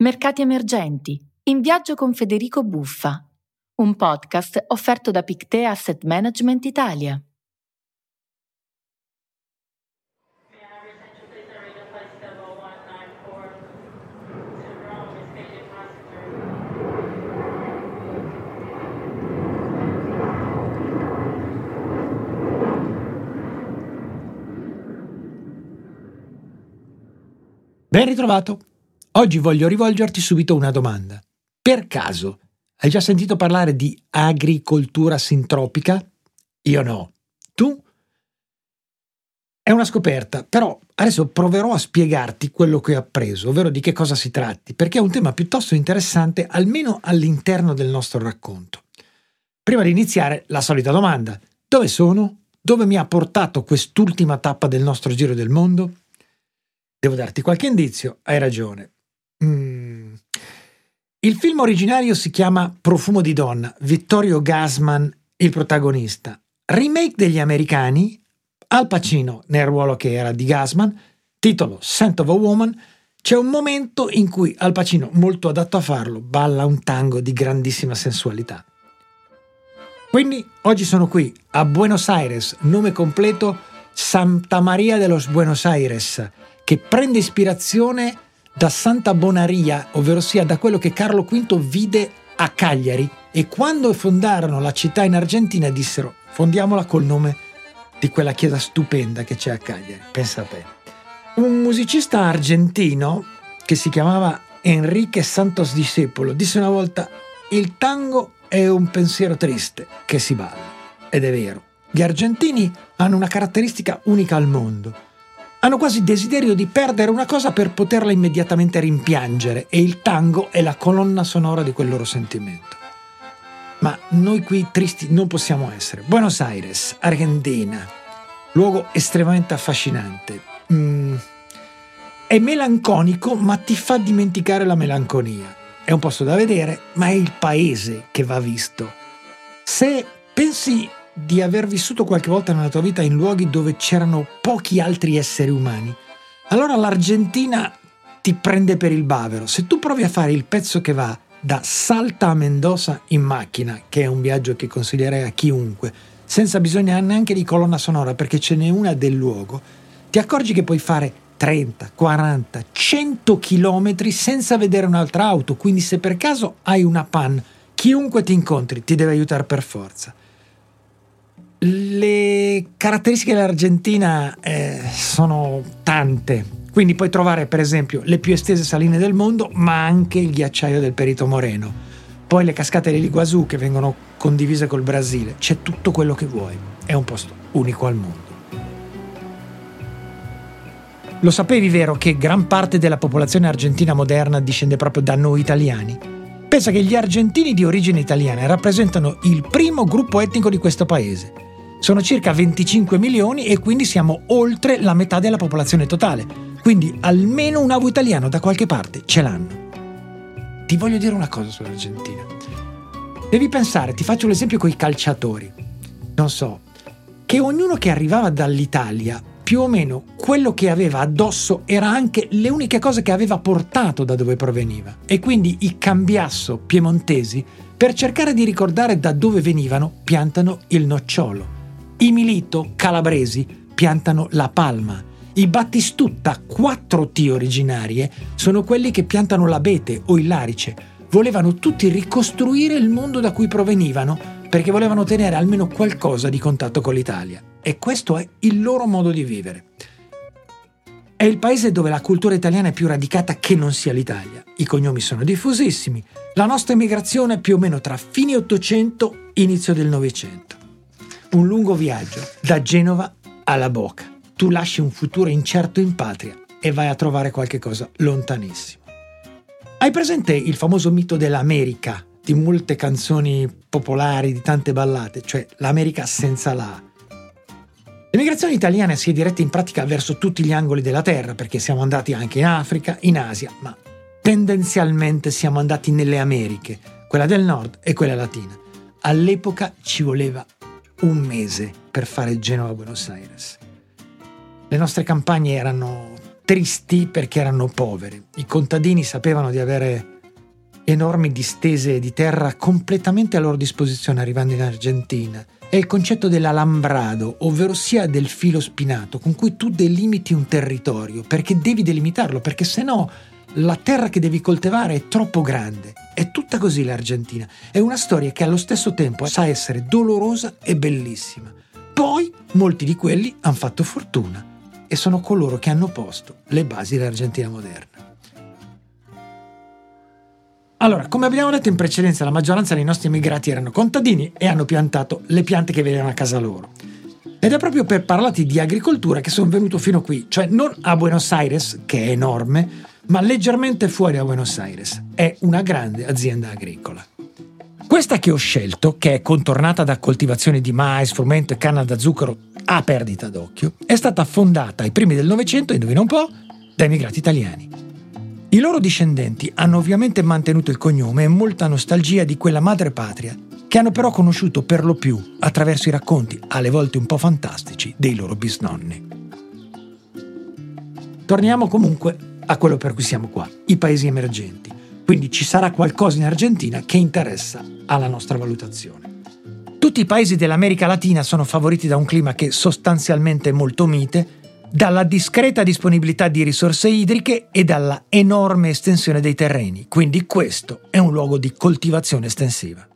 Mercati emergenti, in viaggio con Federico Buffa, un podcast offerto da Pictea Asset Management Italia. Ben ritrovato. Oggi voglio rivolgerti subito una domanda. Per caso, hai già sentito parlare di agricoltura sintropica? Io no. Tu? È una scoperta, però adesso proverò a spiegarti quello che ho appreso, ovvero di che cosa si tratti, perché è un tema piuttosto interessante, almeno all'interno del nostro racconto. Prima di iniziare, la solita domanda. Dove sono? Dove mi ha portato quest'ultima tappa del nostro giro del mondo? Devo darti qualche indizio, hai ragione. Mm. Il film originario si chiama Profumo di donna, Vittorio Gassman il protagonista. Remake degli americani, Al Pacino nel ruolo che era di Gassman, titolo Scent of a Woman, c'è un momento in cui Al Pacino, molto adatto a farlo, balla un tango di grandissima sensualità. Quindi oggi sono qui a Buenos Aires, nome completo Santa Maria de los Buenos Aires, che prende ispirazione da Santa Bonaria, ovvero da quello che Carlo V vide a Cagliari e quando fondarono la città in Argentina dissero fondiamola col nome di quella chiesa stupenda che c'è a Cagliari, pensa a te. Un musicista argentino che si chiamava Enrique Santos Discepolo disse una volta il tango è un pensiero triste che si balla ed è vero. Gli argentini hanno una caratteristica unica al mondo hanno quasi desiderio di perdere una cosa per poterla immediatamente rimpiangere e il tango è la colonna sonora di quel loro sentimento. Ma noi qui tristi non possiamo essere. Buenos Aires, Argentina, luogo estremamente affascinante. Mm, è melanconico ma ti fa dimenticare la melanconia. È un posto da vedere, ma è il paese che va visto. Se pensi di aver vissuto qualche volta nella tua vita in luoghi dove c'erano pochi altri esseri umani, allora l'Argentina ti prende per il bavero. Se tu provi a fare il pezzo che va da Salta a Mendoza in macchina, che è un viaggio che consiglierei a chiunque, senza bisogno neanche di colonna sonora perché ce n'è una del luogo, ti accorgi che puoi fare 30, 40, 100 chilometri senza vedere un'altra auto, quindi se per caso hai una pan, chiunque ti incontri ti deve aiutare per forza. Le caratteristiche dell'Argentina eh, sono tante, quindi puoi trovare per esempio le più estese saline del mondo, ma anche il ghiacciaio del Perito Moreno, poi le cascate dell'Iguazú che vengono condivise col Brasile, c'è tutto quello che vuoi, è un posto unico al mondo. Lo sapevi vero che gran parte della popolazione argentina moderna discende proprio da noi italiani? Pensa che gli argentini di origine italiana rappresentano il primo gruppo etnico di questo paese sono circa 25 milioni e quindi siamo oltre la metà della popolazione totale. Quindi almeno un avo italiano da qualche parte ce l'hanno. Ti voglio dire una cosa sull'Argentina. Devi pensare, ti faccio l'esempio con i calciatori. Non so, che ognuno che arrivava dall'Italia, più o meno quello che aveva addosso era anche le uniche cose che aveva portato da dove proveniva. E quindi i cambiasso piemontesi, per cercare di ricordare da dove venivano, piantano il nocciolo i Milito calabresi piantano la palma. I Battistutta, quattro T originarie, sono quelli che piantano l'abete o il larice. Volevano tutti ricostruire il mondo da cui provenivano perché volevano tenere almeno qualcosa di contatto con l'Italia. E questo è il loro modo di vivere. È il paese dove la cultura italiana è più radicata che non sia l'Italia. I cognomi sono diffusissimi. La nostra emigrazione è più o meno tra fine 800 e inizio del Novecento. Un lungo viaggio da Genova alla Boca. Tu lasci un futuro incerto in patria e vai a trovare qualche cosa lontanissimo. Hai presente il famoso mito dell'America, di molte canzoni popolari, di tante ballate, cioè l'America senza la A? L'emigrazione italiana si è diretta in pratica verso tutti gli angoli della Terra, perché siamo andati anche in Africa, in Asia, ma tendenzialmente siamo andati nelle Americhe, quella del nord e quella latina. All'epoca ci voleva un mese per fare Genova-Buenos Aires. Le nostre campagne erano tristi perché erano poveri. I contadini sapevano di avere enormi distese di terra completamente a loro disposizione arrivando in Argentina. È il concetto dell'alambrado, ovvero sia del filo spinato, con cui tu delimiti un territorio, perché devi delimitarlo, perché se no la terra che devi coltivare è troppo grande. È tutta così l'Argentina. È una storia che allo stesso tempo sa essere dolorosa e bellissima. Poi molti di quelli hanno fatto fortuna e sono coloro che hanno posto le basi dell'Argentina moderna. Allora, come abbiamo detto in precedenza, la maggioranza dei nostri immigrati erano contadini e hanno piantato le piante che vedevano a casa loro. Ed è proprio per parlarti di agricoltura che sono venuto fino qui, cioè non a Buenos Aires, che è enorme, ma leggermente fuori da Buenos Aires. È una grande azienda agricola. Questa che ho scelto, che è contornata da coltivazioni di mais, frumento e canna da zucchero a perdita d'occhio, è stata fondata ai primi del Novecento, indovina un po', da immigrati italiani. I loro discendenti hanno ovviamente mantenuto il cognome e molta nostalgia di quella madre patria, che hanno però conosciuto per lo più attraverso i racconti, alle volte un po' fantastici, dei loro bisnonni. Torniamo comunque a quello per cui siamo qua, i paesi emergenti. Quindi ci sarà qualcosa in Argentina che interessa alla nostra valutazione. Tutti i paesi dell'America Latina sono favoriti da un clima che sostanzialmente è molto mite dalla discreta disponibilità di risorse idriche e dalla enorme estensione dei terreni, quindi questo è un luogo di coltivazione estensiva.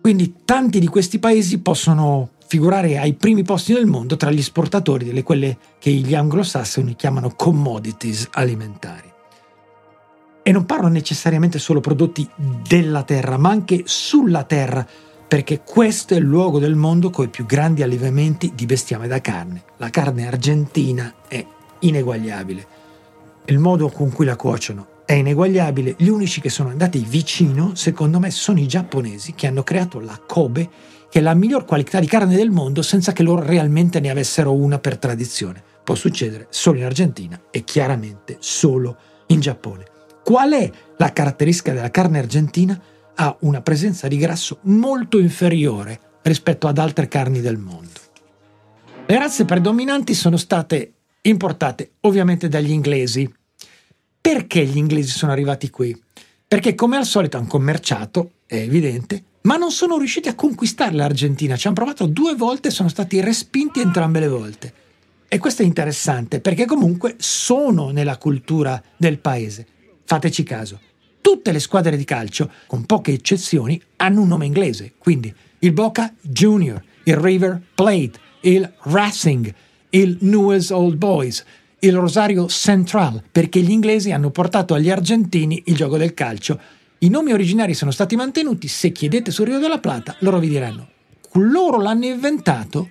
Quindi tanti di questi paesi possono figurare ai primi posti nel mondo tra gli esportatori delle quelle che gli anglosassoni chiamano commodities alimentari. E non parlo necessariamente solo prodotti della terra, ma anche sulla terra, perché questo è il luogo del mondo con i più grandi allevamenti di bestiame da carne. La carne argentina è ineguagliabile. Il modo con cui la cuociono è ineguagliabile. Gli unici che sono andati vicino, secondo me, sono i giapponesi che hanno creato la Kobe, che è la miglior qualità di carne del mondo senza che loro realmente ne avessero una per tradizione. Può succedere solo in Argentina e chiaramente solo in Giappone. Qual è la caratteristica della carne argentina? ha una presenza di grasso molto inferiore rispetto ad altre carni del mondo. Le razze predominanti sono state importate ovviamente dagli inglesi. Perché gli inglesi sono arrivati qui? Perché come al solito hanno commerciato, è evidente, ma non sono riusciti a conquistare l'Argentina. Ci hanno provato due volte e sono stati respinti entrambe le volte. E questo è interessante perché comunque sono nella cultura del paese. Fateci caso, tutte le squadre di calcio, con poche eccezioni, hanno un nome inglese, quindi il Boca Junior, il River Plate, il Racing, il Newell's Old Boys, il Rosario Central, perché gli inglesi hanno portato agli argentini il gioco del calcio. I nomi originari sono stati mantenuti, se chiedete sul Rio della Plata loro vi diranno, loro l'hanno inventato,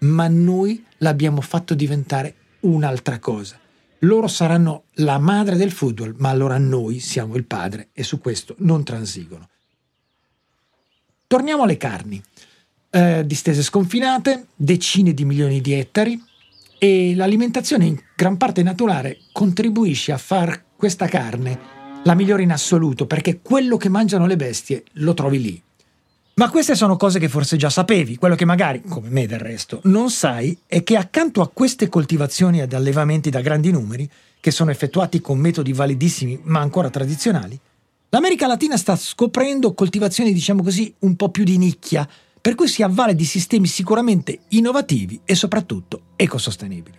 ma noi l'abbiamo fatto diventare un'altra cosa. Loro saranno la madre del football, ma allora noi siamo il padre e su questo non transigono. Torniamo alle carni. Eh, distese sconfinate, decine di milioni di ettari e l'alimentazione in gran parte naturale contribuisce a far questa carne la migliore in assoluto perché quello che mangiano le bestie lo trovi lì. Ma queste sono cose che forse già sapevi. Quello che magari, come me del resto, non sai è che accanto a queste coltivazioni ed allevamenti da grandi numeri, che sono effettuati con metodi validissimi ma ancora tradizionali, l'America Latina sta scoprendo coltivazioni, diciamo così, un po' più di nicchia, per cui si avvale di sistemi sicuramente innovativi e soprattutto ecosostenibili.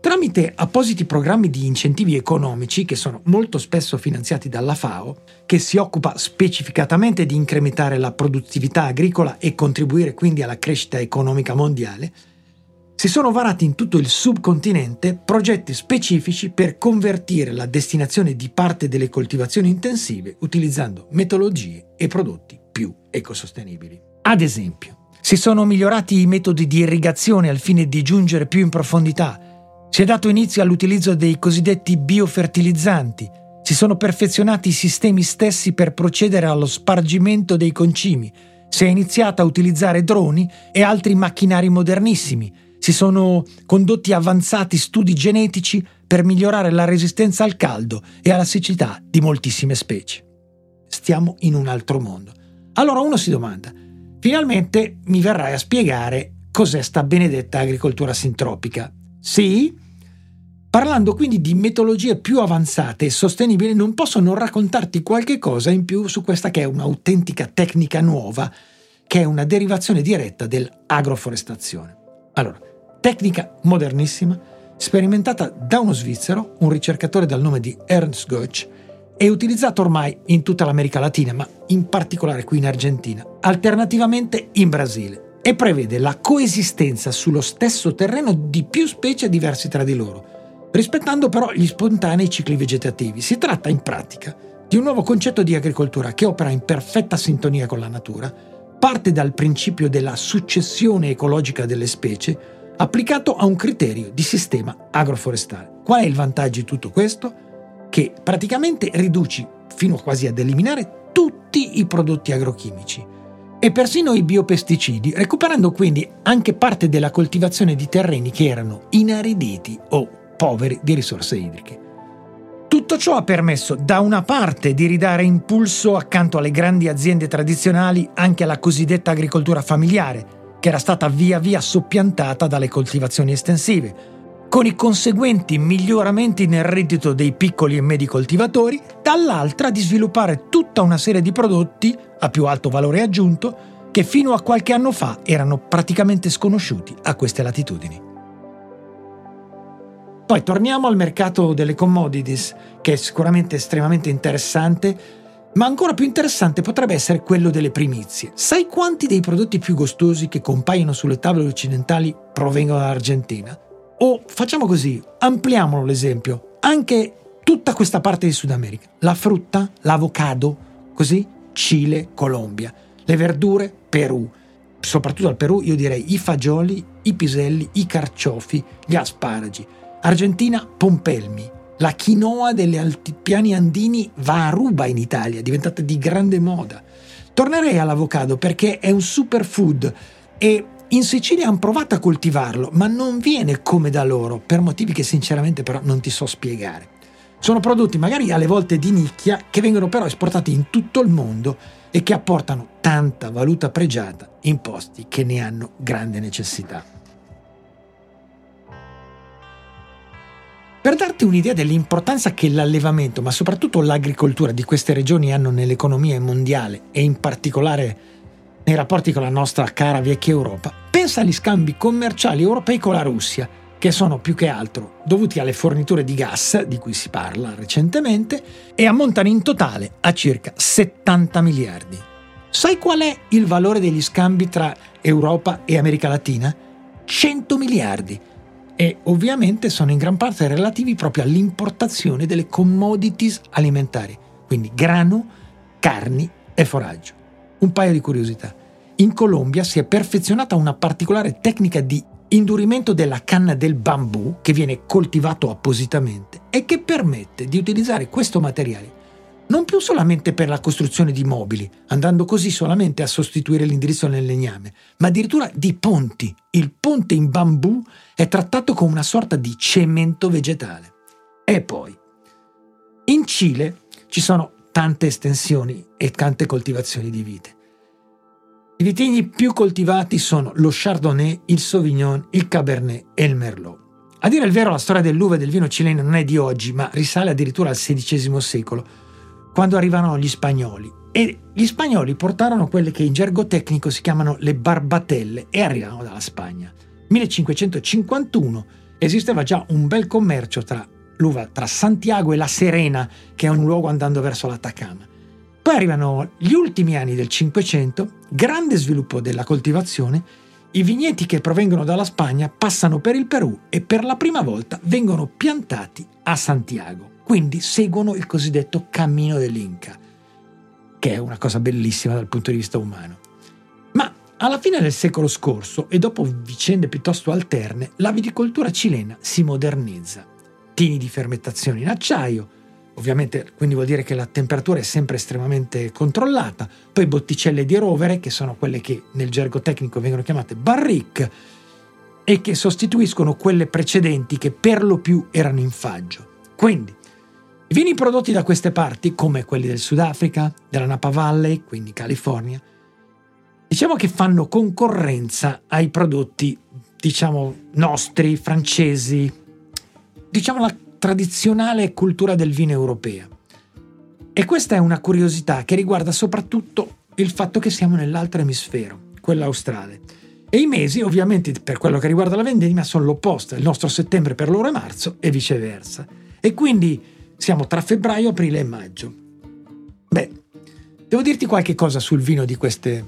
Tramite appositi programmi di incentivi economici, che sono molto spesso finanziati dalla FAO, che si occupa specificatamente di incrementare la produttività agricola e contribuire quindi alla crescita economica mondiale, si sono varati in tutto il subcontinente progetti specifici per convertire la destinazione di parte delle coltivazioni intensive utilizzando metodologie e prodotti più ecosostenibili. Ad esempio, si sono migliorati i metodi di irrigazione al fine di giungere più in profondità si è dato inizio all'utilizzo dei cosiddetti biofertilizzanti, si sono perfezionati i sistemi stessi per procedere allo spargimento dei concimi, si è iniziato a utilizzare droni e altri macchinari modernissimi, si sono condotti avanzati studi genetici per migliorare la resistenza al caldo e alla siccità di moltissime specie. Stiamo in un altro mondo. Allora uno si domanda, finalmente mi verrai a spiegare cos'è sta benedetta agricoltura sintropica. Sì? Parlando quindi di metodologie più avanzate e sostenibili, non posso non raccontarti qualche cosa in più su questa che è un'autentica tecnica nuova, che è una derivazione diretta dell'agroforestazione. Allora, tecnica modernissima, sperimentata da uno svizzero, un ricercatore dal nome di Ernst Goetsch, e utilizzato ormai in tutta l'America Latina, ma in particolare qui in Argentina, alternativamente in Brasile, e prevede la coesistenza sullo stesso terreno di più specie diverse tra di loro, rispettando però gli spontanei cicli vegetativi. Si tratta in pratica di un nuovo concetto di agricoltura che opera in perfetta sintonia con la natura, parte dal principio della successione ecologica delle specie, applicato a un criterio di sistema agroforestale. Qual è il vantaggio di tutto questo? che praticamente riduci fino quasi ad eliminare tutti i prodotti agrochimici e persino i biopesticidi, recuperando quindi anche parte della coltivazione di terreni che erano inariditi o poveri di risorse idriche. Tutto ciò ha permesso da una parte di ridare impulso accanto alle grandi aziende tradizionali anche alla cosiddetta agricoltura familiare, che era stata via via soppiantata dalle coltivazioni estensive, con i conseguenti miglioramenti nel reddito dei piccoli e medi coltivatori, dall'altra di sviluppare tutta una serie di prodotti a più alto valore aggiunto che fino a qualche anno fa erano praticamente sconosciuti a queste latitudini. Poi torniamo al mercato delle commodities, che è sicuramente estremamente interessante, ma ancora più interessante potrebbe essere quello delle primizie. Sai quanti dei prodotti più costosi che compaiono sulle tavole occidentali provengono dall'Argentina? O facciamo così, ampliamolo l'esempio, anche tutta questa parte di Sud America, la frutta, l'avocado, così Cile, Colombia, le verdure, Perù, soprattutto al Perù io direi i fagioli, i piselli, i carciofi, gli asparagi, Argentina, pompelmi, la quinoa delle altipiani andini va a ruba in Italia, è diventata di grande moda. Tornerei all'avocado perché è un superfood e in Sicilia hanno provato a coltivarlo, ma non viene come da loro, per motivi che sinceramente però non ti so spiegare. Sono prodotti magari alle volte di nicchia che vengono però esportati in tutto il mondo e che apportano tanta valuta pregiata in posti che ne hanno grande necessità. Per darti un'idea dell'importanza che l'allevamento, ma soprattutto l'agricoltura di queste regioni hanno nell'economia mondiale e in particolare nei rapporti con la nostra cara vecchia Europa, pensa agli scambi commerciali europei con la Russia, che sono più che altro dovuti alle forniture di gas, di cui si parla recentemente, e ammontano in totale a circa 70 miliardi. Sai qual è il valore degli scambi tra Europa e America Latina? 100 miliardi. E ovviamente sono in gran parte relativi proprio all'importazione delle commodities alimentari, quindi grano, carni e foraggio. Un paio di curiosità. In Colombia si è perfezionata una particolare tecnica di indurimento della canna del bambù che viene coltivato appositamente e che permette di utilizzare questo materiale non più solamente per la costruzione di mobili, andando così solamente a sostituire l'indirizzo nel legname, ma addirittura di ponti. Il ponte in bambù è trattato come una sorta di cemento vegetale. E poi, in Cile ci sono tante estensioni e tante coltivazioni di vite. I vitigni più coltivati sono lo Chardonnay, il Sauvignon, il Cabernet e il Merlot. A dire il vero, la storia dell'uva e del vino cileno non è di oggi, ma risale addirittura al XVI secolo, quando arrivarono gli spagnoli. E gli spagnoli portarono quelle che in gergo tecnico si chiamano le barbatelle e arrivano dalla Spagna. 1551 esisteva già un bel commercio tra l'uva tra Santiago e La Serena, che è un luogo andando verso l'Atacama. Poi arrivano gli ultimi anni del Cinquecento, grande sviluppo della coltivazione, i vigneti che provengono dalla Spagna passano per il Perù e per la prima volta vengono piantati a Santiago, quindi seguono il cosiddetto cammino dell'Inca, che è una cosa bellissima dal punto di vista umano. Ma alla fine del secolo scorso e dopo vicende piuttosto alterne, la viticoltura cilena si modernizza. Tini di fermentazione in acciaio, ovviamente quindi vuol dire che la temperatura è sempre estremamente controllata, poi botticelle di rovere, che sono quelle che nel gergo tecnico vengono chiamate barrique, e che sostituiscono quelle precedenti che per lo più erano in faggio. Quindi, i vini prodotti da queste parti, come quelli del Sudafrica, della Napa Valley, quindi California, diciamo che fanno concorrenza ai prodotti, diciamo, nostri, francesi, diciamo la tradizionale cultura del vino europea. E questa è una curiosità che riguarda soprattutto il fatto che siamo nell'altro emisfero, quello australe. E i mesi, ovviamente, per quello che riguarda la vendemmia, sono l'opposto. Il nostro settembre per loro è marzo e viceversa. E quindi siamo tra febbraio, aprile e maggio. Beh, devo dirti qualche cosa sul vino di queste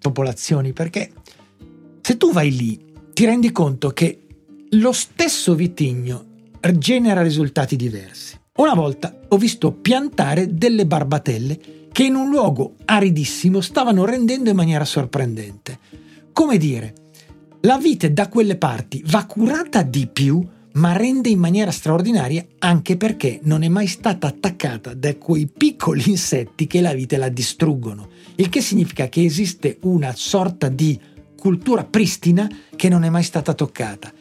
popolazioni, perché se tu vai lì, ti rendi conto che lo stesso vitigno genera risultati diversi. Una volta ho visto piantare delle barbatelle che in un luogo aridissimo stavano rendendo in maniera sorprendente. Come dire, la vite da quelle parti va curata di più, ma rende in maniera straordinaria anche perché non è mai stata attaccata da quei piccoli insetti che la vite la distruggono. Il che significa che esiste una sorta di cultura pristina che non è mai stata toccata.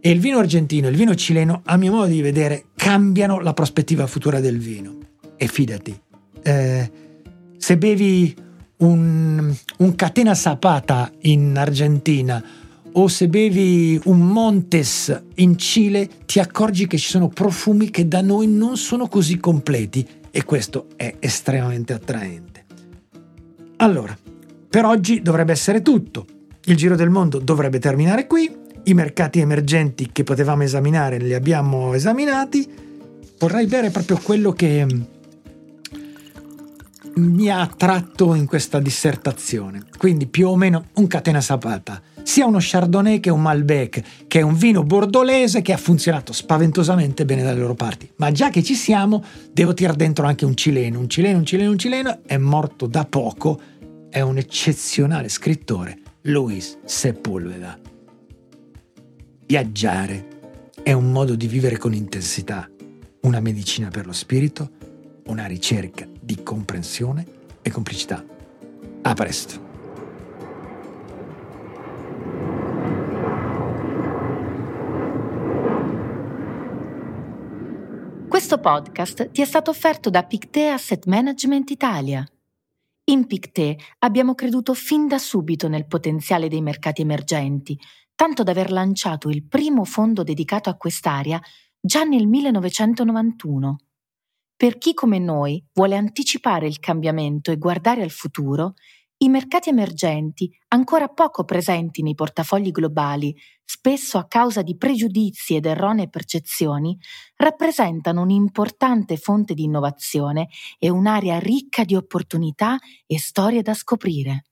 E il vino argentino e il vino cileno, a mio modo di vedere, cambiano la prospettiva futura del vino. E fidati, eh, se bevi un, un catena sapata in Argentina o se bevi un Montes in Cile, ti accorgi che ci sono profumi che da noi non sono così completi e questo è estremamente attraente. Allora, per oggi dovrebbe essere tutto. Il giro del mondo dovrebbe terminare qui i mercati emergenti che potevamo esaminare li abbiamo esaminati. Vorrei bere proprio quello che mm, mi ha attratto in questa dissertazione. Quindi più o meno un catena sapata, sia uno Chardonnay che un Malbec, che è un vino bordolese che ha funzionato spaventosamente bene dalle loro parti. Ma già che ci siamo, devo tirare dentro anche un cileno. Un cileno, un cileno, un cileno, è morto da poco, è un eccezionale scrittore, Luis Sepulveda. Viaggiare è un modo di vivere con intensità, una medicina per lo spirito, una ricerca di comprensione e complicità. A presto! Questo podcast ti è stato offerto da Pictet Asset Management Italia. In Pictet abbiamo creduto fin da subito nel potenziale dei mercati emergenti tanto da aver lanciato il primo fondo dedicato a quest'area già nel 1991. Per chi come noi vuole anticipare il cambiamento e guardare al futuro, i mercati emergenti, ancora poco presenti nei portafogli globali, spesso a causa di pregiudizi ed erronee percezioni, rappresentano un'importante fonte di innovazione e un'area ricca di opportunità e storie da scoprire.